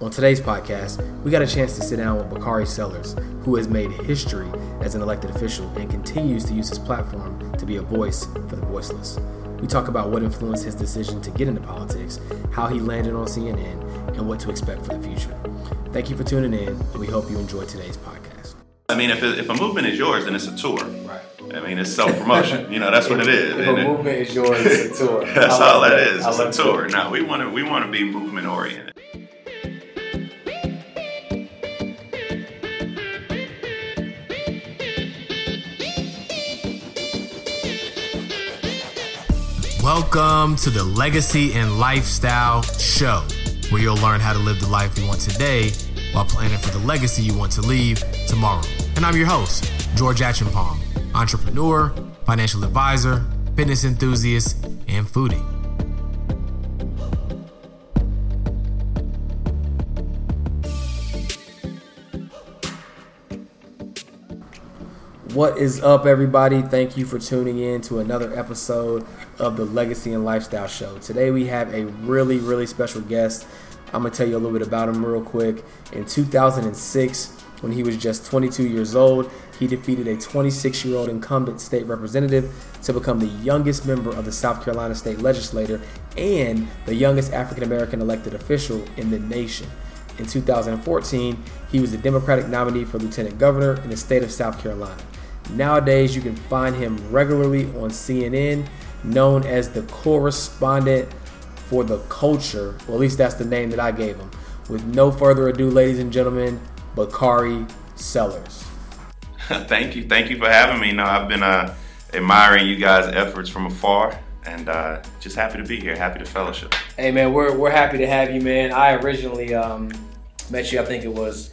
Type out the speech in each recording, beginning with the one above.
On today's podcast, we got a chance to sit down with Bakari Sellers, who has made history as an elected official and continues to use his platform to be a voice for the voiceless. We talk about what influenced his decision to get into politics, how he landed on CNN, and what to expect for the future. Thank you for tuning in, and we hope you enjoy today's podcast. I mean, if, it, if a movement is yours, then it's a tour. Right. I mean, it's self promotion. you know, that's what it is. If And a it- movement is yours, it's a tour. that's I all that that. is. It's a love tour. Now we want to we want to be movement oriented. Welcome to the Legacy and Lifestyle Show, where you'll learn how to live the life you want today while planning for the legacy you want to leave tomorrow. And I'm your host, George Acheampong, entrepreneur, financial advisor, fitness enthusiast, and foodie. What is up, everybody? Thank you for tuning in to another episode of the Legacy and Lifestyle Show. Today, we have a really, really special guest. I'm going to tell you a little bit about him real quick. In 2006, when he was just 22 years old, he defeated a 26 year old incumbent state representative to become the youngest member of the South Carolina state legislature and the youngest African American elected official in the nation. In 2014, he was the Democratic nominee for lieutenant governor in the state of South Carolina. Nowadays, you can find him regularly on CNN, known as the correspondent for the culture, or at least that's the name that I gave him. With no further ado, ladies and gentlemen, Bakari Sellers. thank you, thank you for having me. Now I've been uh, admiring you guys' efforts from afar, and uh, just happy to be here. Happy to fellowship. Hey man, we're, we're happy to have you, man. I originally um, met you, I think it was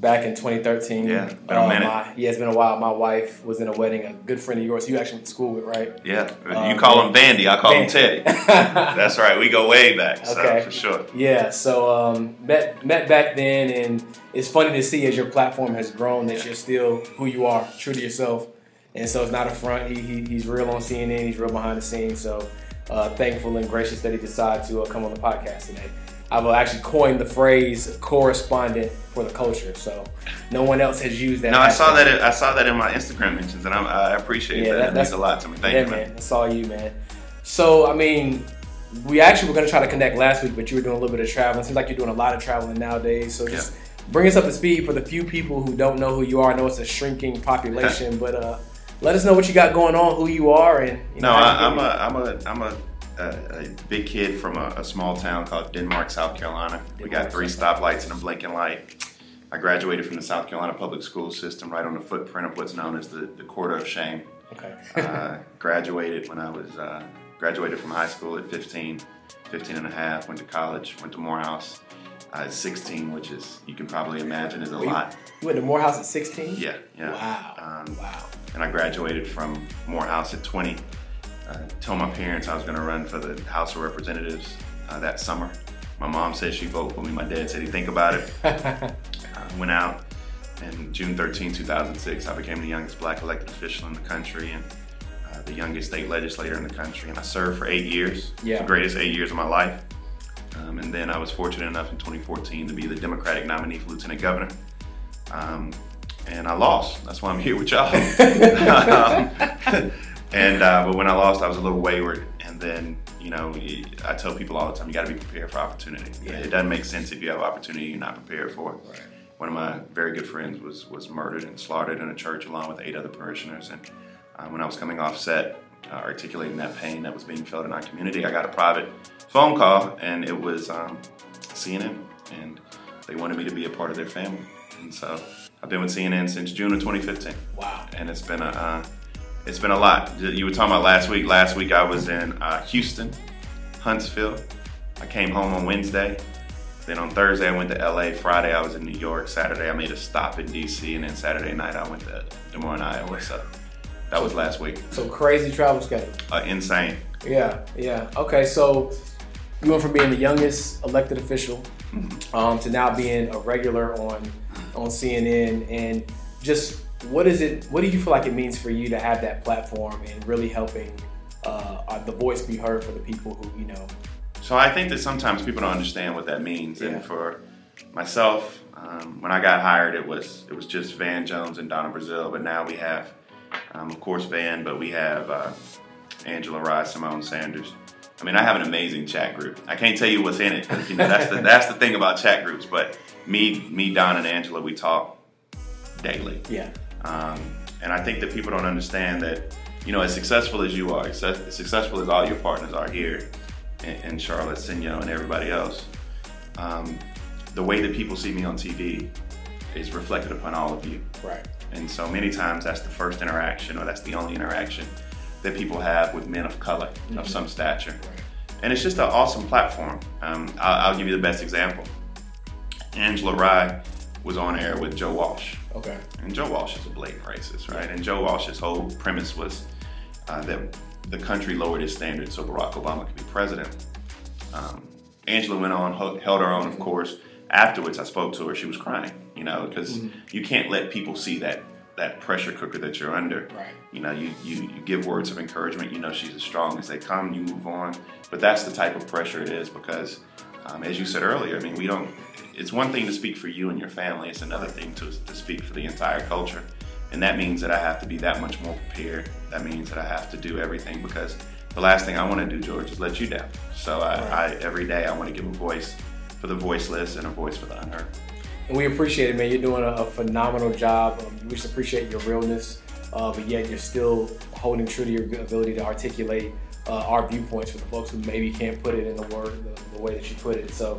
back in 2013. Yeah, been a Uh, my- yeah, it's been a while. My wife was in a wedding, a good friend of yours you actually went to school with, right? Yeah, Uh, you call him Vandy, I call him. Teddy. That's right. We go way back, so Okay. for sure. Yeah, so um, met met back then, and it's funny to see as your platform has grown that you're still who you are, true to yourself, and so it's not a front. He, he he's real on CNN, he's real behind the scenes. So uh, thankful and gracious that he decided to uh, come on the podcast today. I've actually coined the phrase correspondent for the culture, so no one else has used that. No, I saw that. I saw that in my Instagram mentions, and I'm, I appreciate Yeah, that. that- It means a lot to me. Thank yeah, you, man. man. That's all you, man. So, I mean, we actually were going to try to connect last week, but you were doing a little bit of traveling. Seems like you're doing a lot of traveling nowadays. So, just bring us up to speed for the few people who don't know who you are. I know it's a shrinking population, but uh, let us know what you got going on, who you are, and you No, know, how I, I'm, a, I'm a, I'm a, a, a big kid from a, a small town called Denmark, South Carolina. we got three stoplights and a blinking light. I graduated from the South Carolina public school system right on the footprint of what's known as the, the corridor of shame. Okay. Uh, graduated when I was, uh, graduated from high school at 15, 15 and a half, went to college, went to Morehouse uh, at 16, which is, you can probably imagine is a lot. you went to Morehouse at 16? Yeah, yeah. Wow. Um, wow. and I graduated from Morehouse at 20. Uh, told my parents I was going to run for the House of Representatives uh, that summer. My mom said she'd vote for me. My dad said he'd think about it. I went out, and June 13, 2006, I became the youngest black elected official in the country and uh, the youngest state legislator in the country. And I served for eight years, Yeah. the greatest eight years of my life. Um, and then I was fortunate enough in 2014 to be the Democratic nominee for lieutenant governor. Um, and I lost. That's why I'm here with y'all. Um, and uh, but when I lost, I was a little wayward. And then, you know, I tell people all the time, you got to be prepared for opportunity. Yeah. It doesn't make sense if you have opportunity you're not prepared for. it. One of my very good friends was was murdered and slaughtered in a church along with eight other parishioners. And uh, when I was coming off set, uh, articulating that pain that was being felt in our community, I got a private phone call, and it was um, CNN, and they wanted me to be a part of their family. And so I've been with CNN since June of 2015 Wow. and it's been a uh, it's been a lot. You were talking about last week. Last week I was in uh, Houston, Huntsville. I came home on Wednesday. Then on Thursday I went to LA. Friday I was in New York. Saturday I made a stop in DC, and then Saturday night I went to Des Moines, Iowa. So that was last week. So, crazy travel schedule. Uh, insane. Yeah, yeah. Okay, so you went from being the youngest elected official um, to now being a regular on on CNN, and just what is it? What do you feel like it means for you to have that platform and really helping uh, the voice be heard for the people who you know? So I think that sometimes people don't understand what that means, Yeah. and for myself, um, when I got hired, it was it was just Van Jones and Donna Brazile, but now we have, um, of course, Van, but we have uh, Angela Rye, Symone Sanders. I mean, I have an amazing chat group. I can't tell you what's in it. You know, that's the that's the thing about chat groups. But me, me, Don, and Angela, we talk daily. Yeah. Um, and I think that people don't understand that, you know, as successful as you are, as successful as all your partners are here in, in Charlotte, Senyo, and everybody else, um, the way that people see me on TV is reflected upon all of you. Right. And so many times that's the first interaction or that's the only interaction that people have with men of color mm-hmm. of some stature. Right. And it's just an awesome platform. Um, I'll, I'll, give you the best example. Angela Rye was on air with Joe Walsh. Okay. And Joe Walsh is a blatant racist, right? And Joe Walsh's whole premise was uh, that the country lowered its standards so Barack Obama could be president. Um, Angela went on, held her own, of course. Afterwards, I spoke to her. She was crying, you know, because mm-hmm. you can't let people see that that pressure cooker that you're under. Right. You know, you, you you give words of encouragement. You know, she's as strong as they come. You move on. But that's the type of pressure it is because, um, as you said earlier, I mean, we don't it's one thing to speak for you and your family, it's another thing to, to speak for the entire culture. And that means that I have to be that much more prepared. That means that I have to do everything because the last thing I want to do, George, is let you down. So I, right. I every day I want to give a voice for the voiceless and a voice for the unheard. And we appreciate it, man. You're doing a, a phenomenal job. Um, we just appreciate your realness, uh, but yet you're still holding true to your ability to articulate uh, our viewpoints for the folks who maybe can't put it in the word the, the way that you put it. So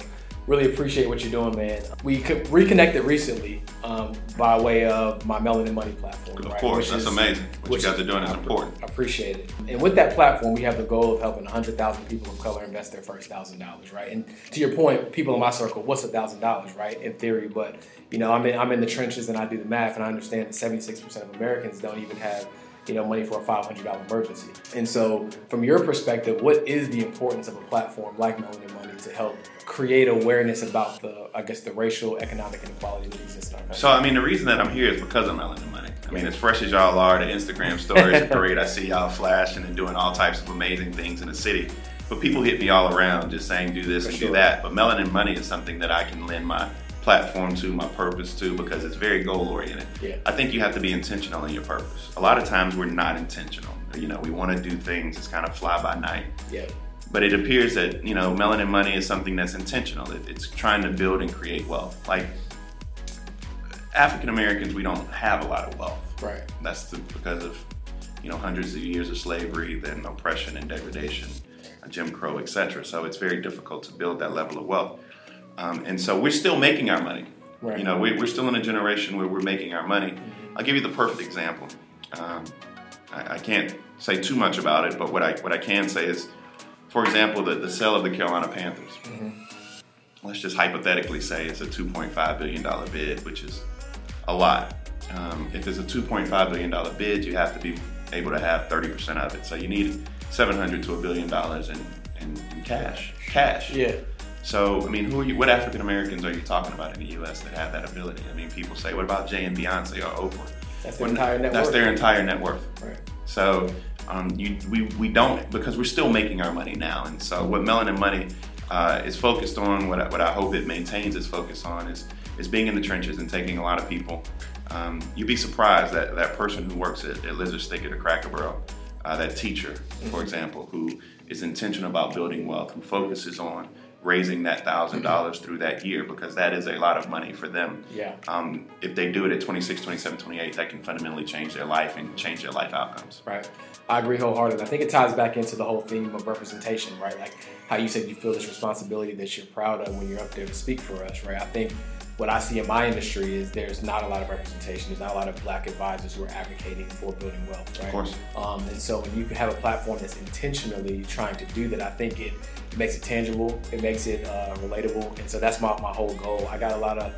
really appreciate what you're doing, man. We reconnected recently um, by way of my Melanin Money platform. Of right? course, which that's is, amazing. What you guys are doing is important. I appreciate it. And with that platform, we have the goal of helping 100,000 people of color invest their first thousand dollars, right? And to your point, people in my circle, what's a thousand dollars, right? In theory, but you know, I'm in I'm in the trenches and I do the math, and I understand that 76% of Americans don't even have you know, money for a $500 emergency. And so, from your perspective, what is the importance of a platform like Melanin Money to help create awareness about the, I guess, the racial, economic inequality that exists in our country? So, I mean, the reason that I'm here is because of Melanin Money. I mean, as fresh as y'all are, the Instagram stories are great. I see y'all flashing and doing all types of amazing things in the city. But people hit me all around just saying, do this for and sure. do that. But Melanin Money is something that I can lend my platform to, my purpose to, because it's very goal oriented. Yeah. I think you have to be intentional in your purpose. A lot of times we're not intentional. You know, we want to do things, it's kind of fly by night. Yeah. But it appears that, you know, melanin money is something that's intentional. It, it's trying to build and create wealth. Like African Americans, we don't have a lot of wealth. Right. That's the, because of, you know, hundreds of years of slavery, then oppression and degradation, Jim Crow, etc. So it's very difficult to build that level of wealth. Um, and so we're still making our money. Right. You know, we, are still in a generation where we're making our money. Mm-hmm. I'll give you the perfect example. Um, I, I, can't say too much about it, but what I what I can say is, for example, the, the sale of the Carolina Panthers. Mm-hmm. Let's just hypothetically say it's a 2.5 billion dollar bid, which is a lot. Um, if it's a 2.5 billion dollar bid, you have to be able to have 30% of it. So you need 700 to a billion dollars in, in, in cash. Cash. Yeah. So, I mean, who are you? What African Americans are you talking about in the U.S. that have that ability? I mean, people say, "What about Jay and Beyonce or Oprah?" That's their entire net That's worth. their entire net worth. Right. So, um, you, we we don't because we're still making our money now, and so what Melanin Money uh, is focused on, what I, what I hope it maintains its focus on, is is being in the trenches and taking a lot of people. Um, you'd be surprised that that person who works at, at Lizard's Thicket or Cracker Barrel, uh, that teacher, for mm-hmm. example, who is intentional about building wealth, who focuses on raising that thousand dollars through that year because that is a lot of money for them. Yeah. Um, if they do it at 26, 27, 28, that can fundamentally change their life and change their life outcomes. Right. I agree wholeheartedly. I think it ties back into the whole theme of representation, right? Like how you said you feel this responsibility that you're proud of when you're up there to speak for us, right? I think what I see in my industry is there's not a lot of representation. There's not a lot of black advisors who are advocating for building wealth, right? Of course. Um, and so when you have a platform that's intentionally trying to do that, I think it, it makes it tangible, it makes it uh, relatable. And so that's my, my whole goal. I got a lot of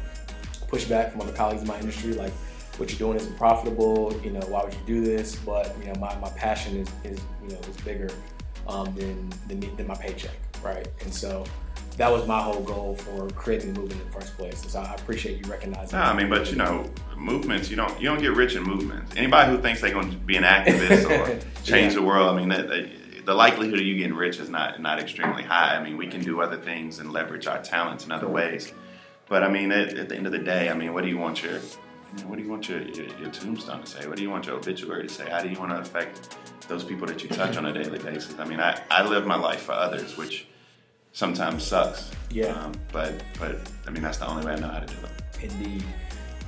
pushback from other colleagues in my industry, like, what you're doing isn't profitable, you know, why would you do this? But, you know, my, my passion is, is, you know, is bigger um, than, than, than my paycheck, right? And so that was my whole goal for creating the movement in the first place. So I appreciate you recognizing. No, I mean, but you know, movements you don't you don't get rich in movements. Anybody who thinks they're going to be an activist or change yeah. the world, I mean, that, that, the likelihood of you getting rich is not not extremely high. I mean, we can do other things and leverage our talents in other ways. But I mean, at, at the end of the day, I mean, what do you want your what do you want your, your, your tombstone to say? What do you want your obituary to say? How do you want to affect those people that you touch on a daily basis? I mean, I, I live my life for others, which sometimes sucks. Yeah. Um, but but I mean, that's the only way I know how to do it. Indeed.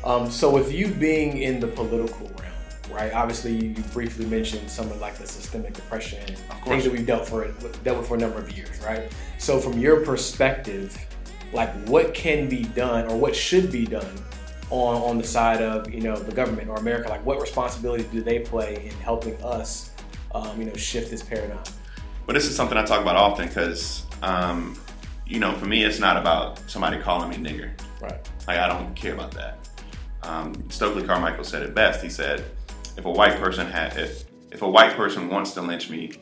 Um, so with you being in the political realm, right? Obviously, you briefly mentioned some of like the systemic oppression and things that we've dealt for dealt with for a number of years, right? So from your perspective, like what can be done or what should be done on on the side of you know the government or America? Like what responsibility do they play in helping us, um, you know, shift this paradigm? Well, this is something I talk about often because, um, you know, for me, it's not about somebody calling me nigger. Right. Like I don't care about that. Um, Stokely Carmichael said it best. He said, "If a white person had, if, if a white person wants to lynch me,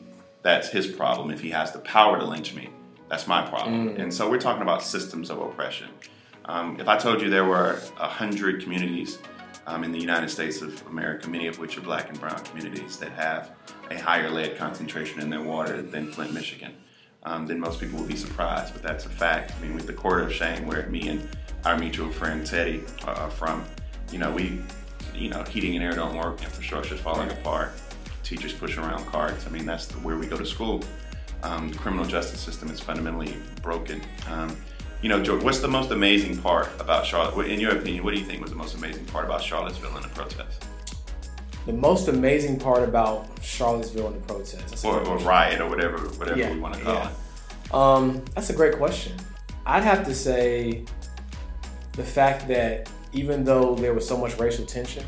that's his problem. If he has the power to lynch me, that's my problem." Mm. And so we're talking about systems of oppression. Um, if I told you there were a hundred communities um, in the United States of America, many of which are black and brown communities that have a higher lead concentration in their water than Flint, Michigan, um, then most people would be surprised. But that's a fact. I mean, with the Corridor of Shame, where me and our mutual friend Teddy are from, you know, we, you know, heating and air don't work, infrastructure's falling apart, teachers pushing around carts. I mean, that's the, where we go to school. Um, the criminal justice system is fundamentally broken. Um, you know, George, what's the most amazing part about Charlotte? In your opinion, what do you think was the most amazing part about Charlottesville and the protest? The most amazing part about Charlottesville and the protests, Or, or riot, or whatever, whatever Yeah, we want to call yeah. it. Um, that's a great question. I'd have to say the fact that even though there was so much racial tension,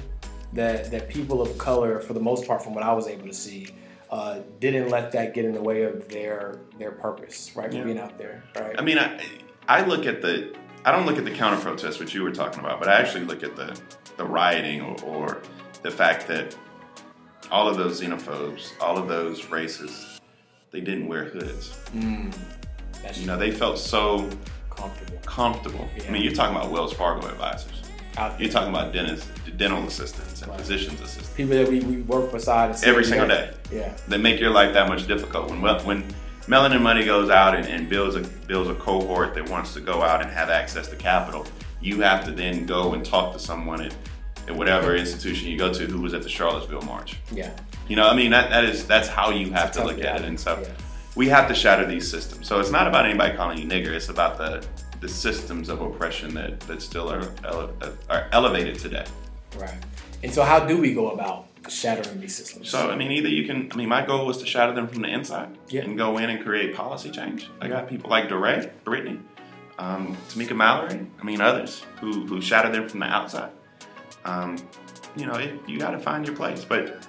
that that people of color, for the most part, from what I was able to see, uh, didn't let that get in the way of their their purpose, right? For Yeah. being out there, right? I mean, I, I look at the, I don't look at the counter protest, which you were talking about, but I actually look at the, the rioting or, or the fact that all of those xenophobes, all of those racists, they didn't wear hoods. Mm, that's You know, they felt so comfortable comfortable. I mean, you're talking about Wells Fargo advisors. You're talking about dentists, dental assistants and Right. physicians assistants people that we, we work beside every single day. Yeah, that make your life that much difficult. When when Melanin Money goes out and, and builds a builds a cohort that wants to go out and have access to capital, you have to then go and talk to someone at, at whatever institution you go to who was at the Charlottesville March. yeah. You know, I mean that, that is that's how you have to look at it. And so yeah. we have to shatter these systems. So it's not about anybody calling you nigger. It's about the the systems of oppression that, that still are, ele- are elevated today. Right. And so, how do we go about shattering these systems? So I mean, either you can. I mean, my goal was to shatter them from the inside Yeah. and go in and create policy change. I got people like DeRay, Brittany, um, Tamika Mallory. I mean, others who who shatter them from the outside. Um, you know, it, you got to find your place, but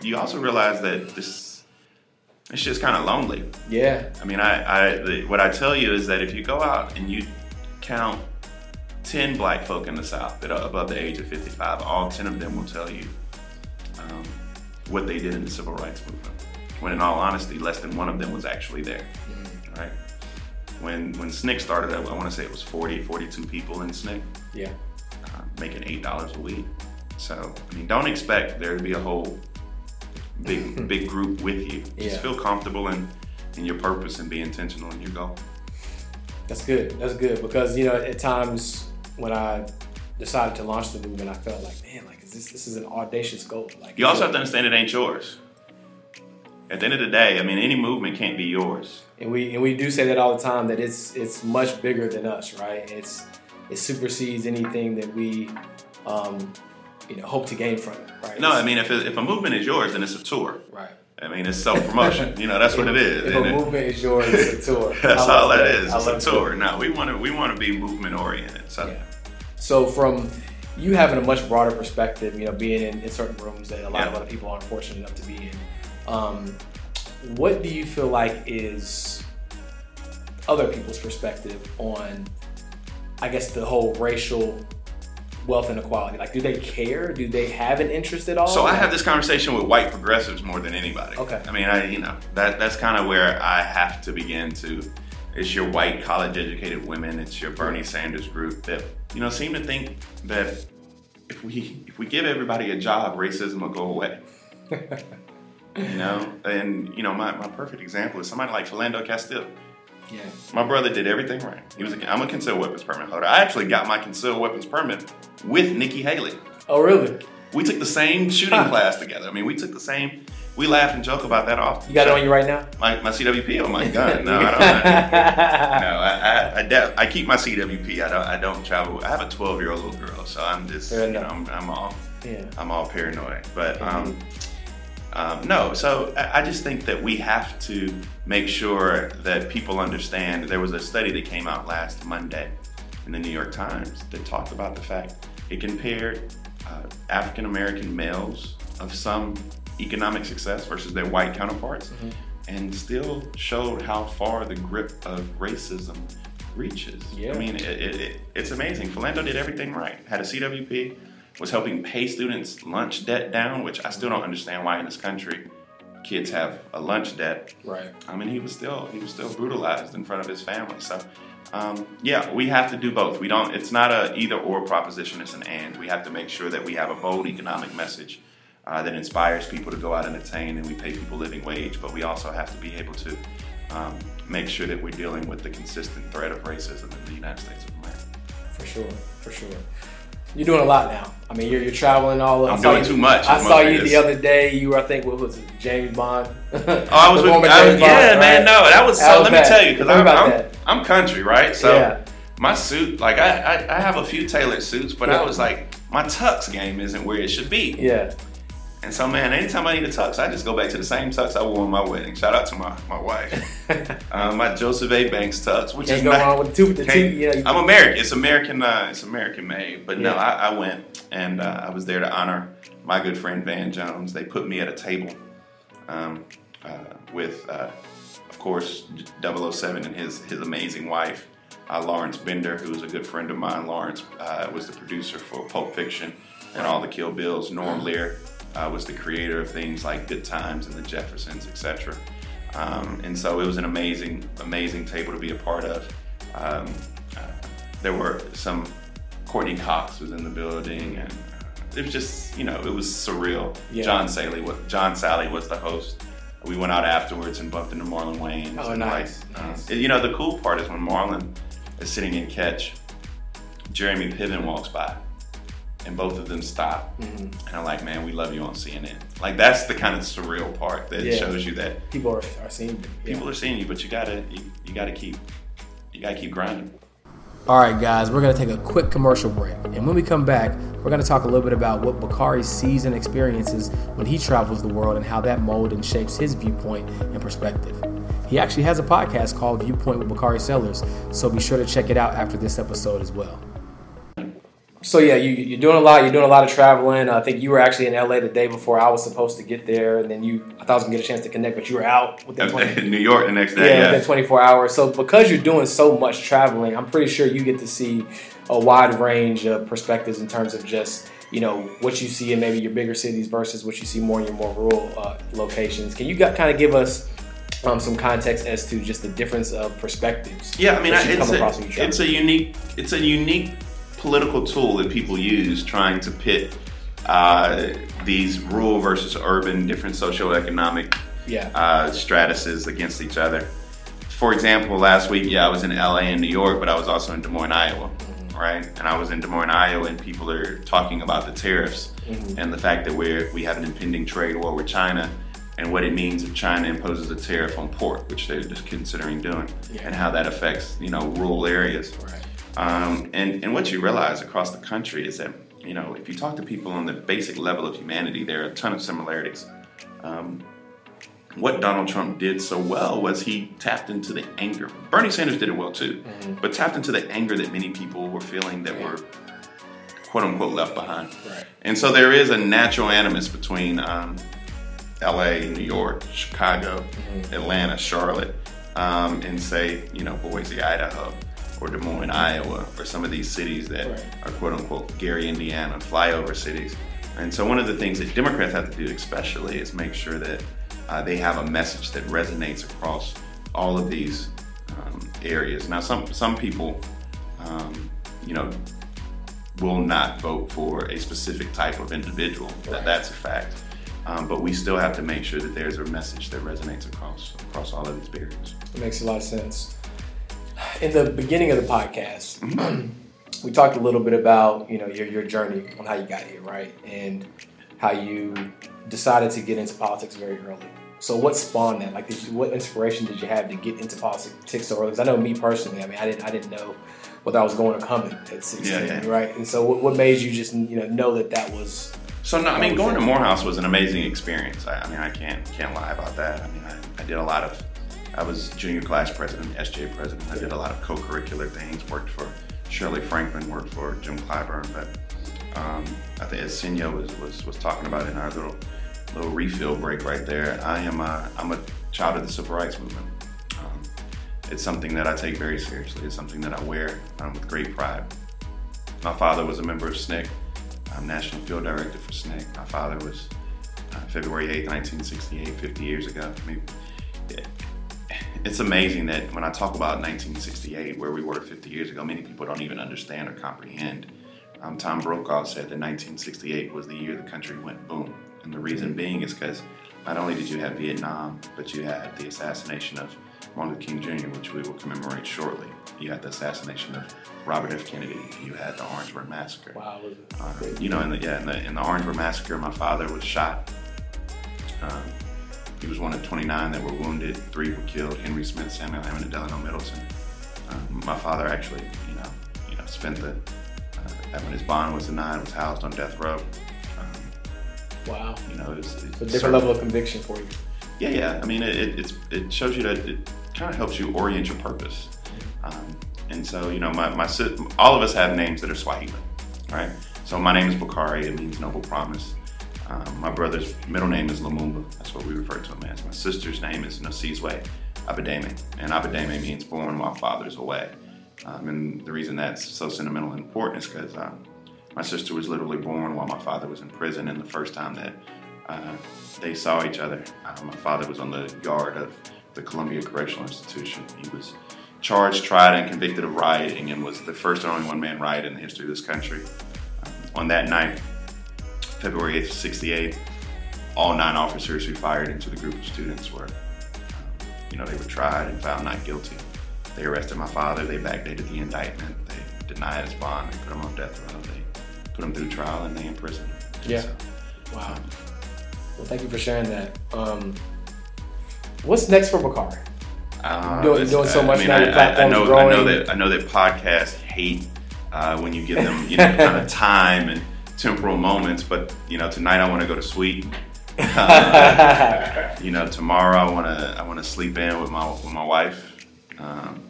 you also realize that this it's just kind of lonely. yeah, I mean, I, I the, what I tell you is that if you go out and you count 10 black folk in the South that are above the age of 55, all 10 of them will tell you um, what they did in the civil rights movement. When in all honesty, less than one of them was actually there, right? When, when SNCC started, I, I want to say it was 40, 42 people in SNCC yeah, uh, making eight dollars a week. So I mean, don't expect there to be a whole big big group with you. Just Yeah. feel comfortable in in your purpose and be intentional in your goal. that's good. That's good because you know at times when I decided to launch the movement, I felt like, man, like is this this is an audacious goal. Like You also have to understand it ain't yours. At the end of the day, I mean, any movement can't be yours. and we and we do say that all the time that it's it's much bigger than us, right? It's it supersedes anything that we um, you know hope to gain from it, right? No, I mean, if, it, if a movement is yours, then it's a tour. right. I mean, it's self promotion. you know, that's what it is. If And a it- movement is yours, it's a tour. that's all love that is. I It's a that. tour. No, we want to we want to be movement oriented. So. Yeah. So from you having a much broader perspective, you know, being in, in certain rooms that a lot of other people aren't fortunate enough to be in, um, what do you feel like is other people's perspective on, I guess, the whole racial wealth inequality? Like, do they care? Do they have an interest at all? So I have this conversation with white progressives more than anybody. Okay. I mean, I you know that that's kind of where I have to begin to. It's your white college educated women. It's your Bernie Sanders group that you know seem to think that if we if we give everybody a job, racism will go away. you know, and you know my, my perfect example is somebody like Philando Castile. Yeah. My brother did everything right. He was. A, I'm a concealed weapons permit holder. I actually got my concealed weapons permit with Nikki Haley. Oh, really? We took the same shooting Huh. class together. I mean, we took the same. We laugh and joke about that often. You got it on you right now? My, my CWP on my gun. No, I don't. no, I I, I, de- I keep my CWP. I don't. I don't travel. I have a 12 year old little girl, so I'm just. You know, I'm, I'm all. Yeah. I'm all paranoid. But um, Indeed. Um, no, so I just think that we have to make sure that people understand. There was a study that came out last Monday in the New York Times that talked about the fact it compared uh, African American males of some economic success versus their white counterparts Mm-hmm. and still showed how far the grip of racism reaches. Yeah. I mean, it, it, it, it's amazing. Philando did everything right. Had a CWP, was helping pay students lunch debt down, which I still don't understand why in this country kids have a lunch debt. Right. I mean, he was still he was still brutalized in front of his family. So, um, yeah, we have to do both. We don't. It's not a either or proposition. It's an and. We have to make sure that we have a bold economic message uh, that inspires people to go out and attain, and we pay people living wage. But we also have to be able to um, make sure that we're dealing with the consistent threat of racism in the United States of America. For sure. For sure. You're doing a lot now. I mean, you're, you're traveling all. I'm doing you- too much. I saw you the other day. You were, I think, what was it, James Bond? Oh, I was with, I was, yeah, man. No, that was How so. was Let me tell you, because I'm, I'm. I'm country, right? So Yeah. my suit, like I, I, I have a few tailored suits, but Yeah. I was like, my tux game isn't where it should be. Yeah. And so, man, anytime I need a tux, I just go back to the same tux I wore on my wedding. Shout out to my my wife, uh, my Joseph A. Banks tux, which Can't is go not- wrong with the two. The two can't- you know, you- I'm American. It's American. Uh, it's American made. But no, I, I went and uh, I was there to honor my good friend Van Jones. They put me at a table um, uh, with, uh, of course, 007 and his his amazing wife, uh, Lawrence Bender, who is a good friend of mine. Lawrence uh, was the producer for Pulp Fiction and all the Kill Bills. Norm Lear uh, was the creator of things like Good Times and The Jeffersons, etc. Um, and so it was an amazing, amazing table to be a part of. Um, uh, there were some Courteney Cox was in the building, and uh, it was just you know it was surreal. Yeah. John Sally was John Sally was the host. We went out afterwards and bumped into Marlon Wayans. Oh, nice, like, uh, nice. you know the cool part is when Marlon is sitting in catch, Jeremy Piven walks by, and both of them stop, Mm-hmm. and I'm like, man, we love you on CNN. Like that's the kind of surreal part that Yeah. shows you that people are, are seeing you. Yeah. people are seeing you, but you gotta you, you gotta keep you gotta keep grinding. All right, guys, we're going to take a quick commercial break. And when we come back, we're going to talk a little bit about what Bakari sees and experiences when he travels the world and how that molds and shapes his viewpoint and perspective. He actually has a podcast called Viewpoint with Bakari Sellers, so be sure to check it out after this episode as well. So yeah, you, you're doing a lot. You're doing a lot of traveling. I think you were actually in LA the day before I was supposed to get there, and then you. I thought I was gonna get a chance to connect, but you were out within 20, New York the next day. yeah, Yeah, within 24 hours. So because you're doing so much traveling, I'm pretty sure you get to see a wide range of perspectives in terms of just you know what you see in maybe your bigger cities versus what you see more in your more rural uh, locations. Can you got, kind of give us um, some context as to just the difference of perspectives? Yeah, I mean, you it's come across when a, it's a unique it's a unique political tool that people use trying to pit uh, these rural versus urban, different socioeconomic yeah, uh, stratuses against each other. For example, last week, yeah, I was in LA and New York, but I was also in Des Moines, Iowa, right? And I was in Des Moines, Iowa, and people are talking about the tariffs and the fact that we're we have an impending trade war with China, and what it means if China imposes a tariff on pork, which they're just considering doing, Yeah. and how that affects you know rural areas. right. Um, and, and what you realize across the country is that, you know, if you talk to people on the basic level of humanity, there are a ton of similarities. Um, what Donald Trump did so well was he tapped into the anger. Bernie Sanders did it well too, but tapped into the anger that many people were feeling that were quote unquote left behind. Right. And so there is a natural animus between um, LA, New York, Chicago, Atlanta, Charlotte, um, and say, you know, Boise, Idaho, or Des Moines, Iowa, or some of these cities that Right. are quote unquote Gary, Indiana, flyover cities. And so one of the things that Democrats have to do, especially, is make sure that uh, they have a message that resonates across all of these um, areas. Now, some some people, um, you know, will not vote for a specific type of individual. That, Right. that's a fact. Um, but we still have to make sure that there's a message that resonates across across all of these barriers. It makes a lot of sense. In the beginning of the podcast, we talked a little bit about you know your your journey on how you got here, right, and how you decided to get into politics very early. So what spawned that? Like, you, what inspiration did you have to get into politics so early? Because I know me personally, I mean, I didn't I didn't know whether I was going to come at 16, yeah, yeah. right? And so what, what made you just you know know that that was so no, I mean, going to Morehouse was an amazing experience. I, I, mean, I can't can't lie about that. I mean, I, I, did a lot of. I was junior class president, SJ president. I did a lot of co-curricular things. Worked for Shirley Franklin. Worked for Jim Clyburn. But um, I think as Senyo was, was was talking about in our little little refill break right there, I am a, I'm a child of the civil rights movement. Um, it's something that I take very seriously. It's something that I wear um, with great pride. My father was a member of SNCC. I'm National Field Director for SNCC. My father was uh, February 8, 1968, 50 years ago. I mean, it's amazing that when I talk about 1968, where we were 50 years ago, many people don't even understand or comprehend. Um, Tom Brokaw said that 1968 was the year the country went boom. And the reason being is because not only did you have Vietnam, but you had the assassination of Martin Luther King Jr., which we will commemorate shortly. You had the assassination of Robert F. Kennedy. You had the Orangeburg Massacre. Wow. Was it? Uh, you know, in the, yeah, in the, in the Orangeburg Massacre, my father was shot. Um, he was one of 29 that were wounded. Three were killed. Henry Smith, Samuel Hammond, and Delano Middleton. Um, my father actually, you know, you know, spent the uh, when his bond was denied, was housed on death row. Um, wow. You know, it's, was, it, a different level of conviction for you. Yeah, yeah. I mean, it, it, it shows you that it kind of helps you orient your purpose. Um, and so, you know, my, my all of us have names that are Swahili, right? So my name is Bakari. It means noble promise. Um, my brother's middle name is Lumumba. That's what we refer to him as. My sister's name is Nosizwe Abadame. And Abadame means born while father's away. Um, and the reason that's so sentimental and important is because um, my sister was literally born while my father was in prison. And the first time that uh, they saw each other, uh, my father was on the yard of the Columbia Correctional Institution. He was charged, tried, and convicted of rioting and was the first and only one man riot in the history of this country. Um, on that night, February 8th, 68, all nine officers who fired into the group of students were, um, you know, they were tried and found not guilty. They arrested my father, they backdated the indictment, they denied his bond, they put him on death row, they put him through trial, and they imprisoned him. Yeah. So, wow. Well, thank you for sharing that. Um, what's next for Bakari? Uh, doing, doing so much I mean, now. I, I, know, growing. I know that I know that podcasts hate uh, when you give them you know kind of time and temporal moments. But you know, tonight I want to go to sleep. Uh, you know, tomorrow I want to I want to sleep in with my with my wife. Um,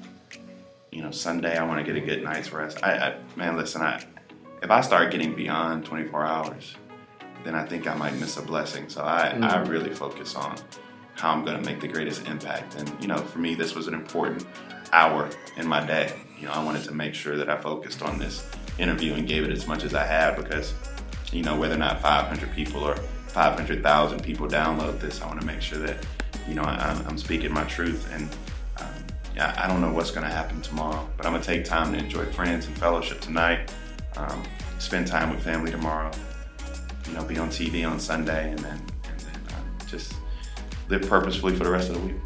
you know, Sunday I want to get a good night's rest. I, I man, listen, I if I start getting beyond 24 hours, then I think I might miss a blessing. So I, mm. I really focus on how I'm going to make the greatest impact. And, you know, for me, this was an important hour in my day. You know, I wanted to make sure that I focused on this interview and gave it as much as I had because, you know, whether or not 500 people or 500,000 people download this, I want to make sure that, you know, I'm, I'm speaking my truth. And um, yeah, I don't know what's going to happen tomorrow, but I'm going to take time to enjoy friends and fellowship tonight, um, spend time with family tomorrow, you know, be on TV on Sunday, and then, and then uh, just live purposefully for the rest of the week.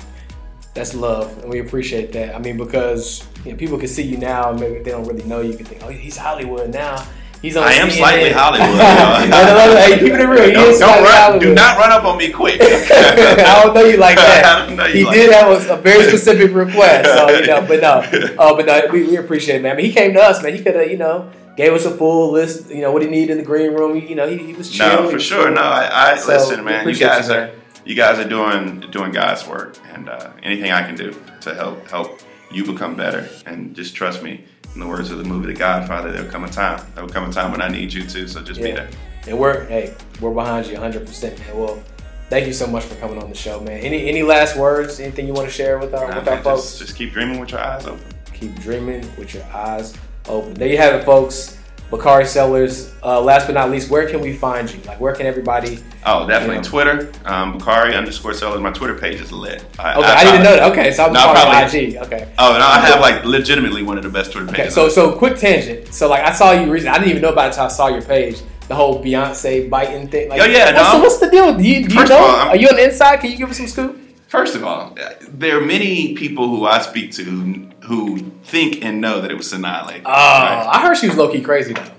That's love, and we appreciate that. I mean, because you know, people can see you now, and maybe they don't really know you. Can think, oh, he's Hollywood now. He's on I am CNN. slightly Hollywood. hey, keep it real. Don't, don't run, do not run up on me quick. I don't know you like that. You he like did that. have a, a, very specific request, so you know. But no, uh, but no, we, we appreciate it, man. I mean, he came to us, man. He could have, you know gave us a full list. You know what he needed in the green room. You know he, he was chill. No, for sure. No, I, I so listen, man. You guys you, are you guys are doing doing God's work, and uh, anything I can do to help help you become better, and just trust me. In the words of the movie The Godfather, there'll come a time. There'll come a time when I need you too. So just yeah. be there. And we're hey, we're behind you 100, percent man. Well, thank you so much for coming on the show, man. Any any last words? Anything you want to share with our nah, with man, our folks? Just, just keep dreaming with your eyes open. Keep dreaming with your eyes open. There you have it, folks. Bakari Sellers. Uh, last but not least, where can we find you? Like, where can everybody? Oh, definitely you know? Twitter. Um, Bakari underscore Sellers. My Twitter page is lit. I, okay, I, I, didn't know that. Okay, so I'm no, probably, IG. Okay. Oh, and I have like legitimately one of the best Twitter pages. Okay, so so quick tangent. So like, I saw you recently. I didn't even know about it until I saw your page. The whole Beyonce biting thing. Like, oh yeah. What's, no, so what's the deal? Do you, do you know? All, are you on the inside? Can you give us some scoop? First of all, there are many people who I speak to who, who think and know that it was Sanaa Lathan. Oh, I heard she was low key crazy though.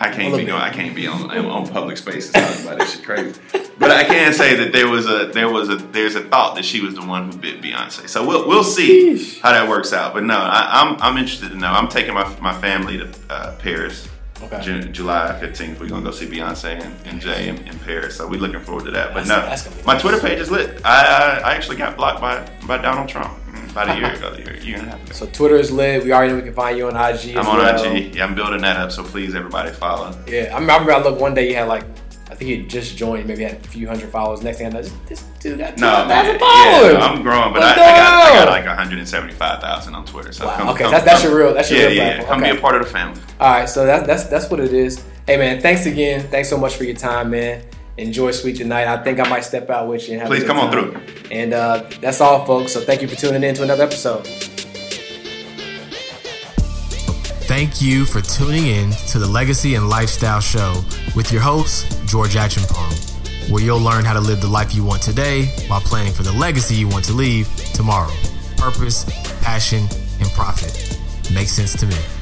I can't be no, I can't be on on public spaces talking about that shit crazy. But I can say that there was a there was a there's a thought that she was the one who bit Beyonce. So we'll we'll see Sheesh. how that works out. But no, I, I'm I'm interested to know. I'm taking my my family to uh, Paris. Okay. Ju- July 15th, we're gonna go see Beyonce and, and Jay in, in Paris. So we're looking forward to that. But That's- no, that's my. Twitter page is lit. I, I I actually got blocked by by Donald Trump mm, about a year ago, a year, year and a half ago. So Twitter is lit. We already know we can find you on IG. I'm on well. IG. Yeah, I'm building that up. So please, everybody, follow. Yeah, I remember I looked one day. You had like, I think he just joined. Maybe had a few hundred followers. Next thing I know, this, this dude got two No, man. thousand Yeah, followers. I'm growing, but I, I, got, I got like 175,000 on Twitter. So Wow, come, okay, come, that's- that's come- your real- that's your yeah, real yeah, yeah. platform. Come Okay. be a part of the family. All right, so that, that's that's what it is. Hey man, thanks again. Thanks so much for your time, man. Enjoy Sweet tonight. I think I might step out with you and have. a Please come on through. And uh, that's all, folks. So thank you for tuning in to another episode. Thank you for tuning in to the Legacy and Lifestyle Show with your host, George Acheampong, where you'll learn how to live the life you want today while planning for the legacy you want to leave tomorrow. Purpose, passion, and profit. Makes sense to me.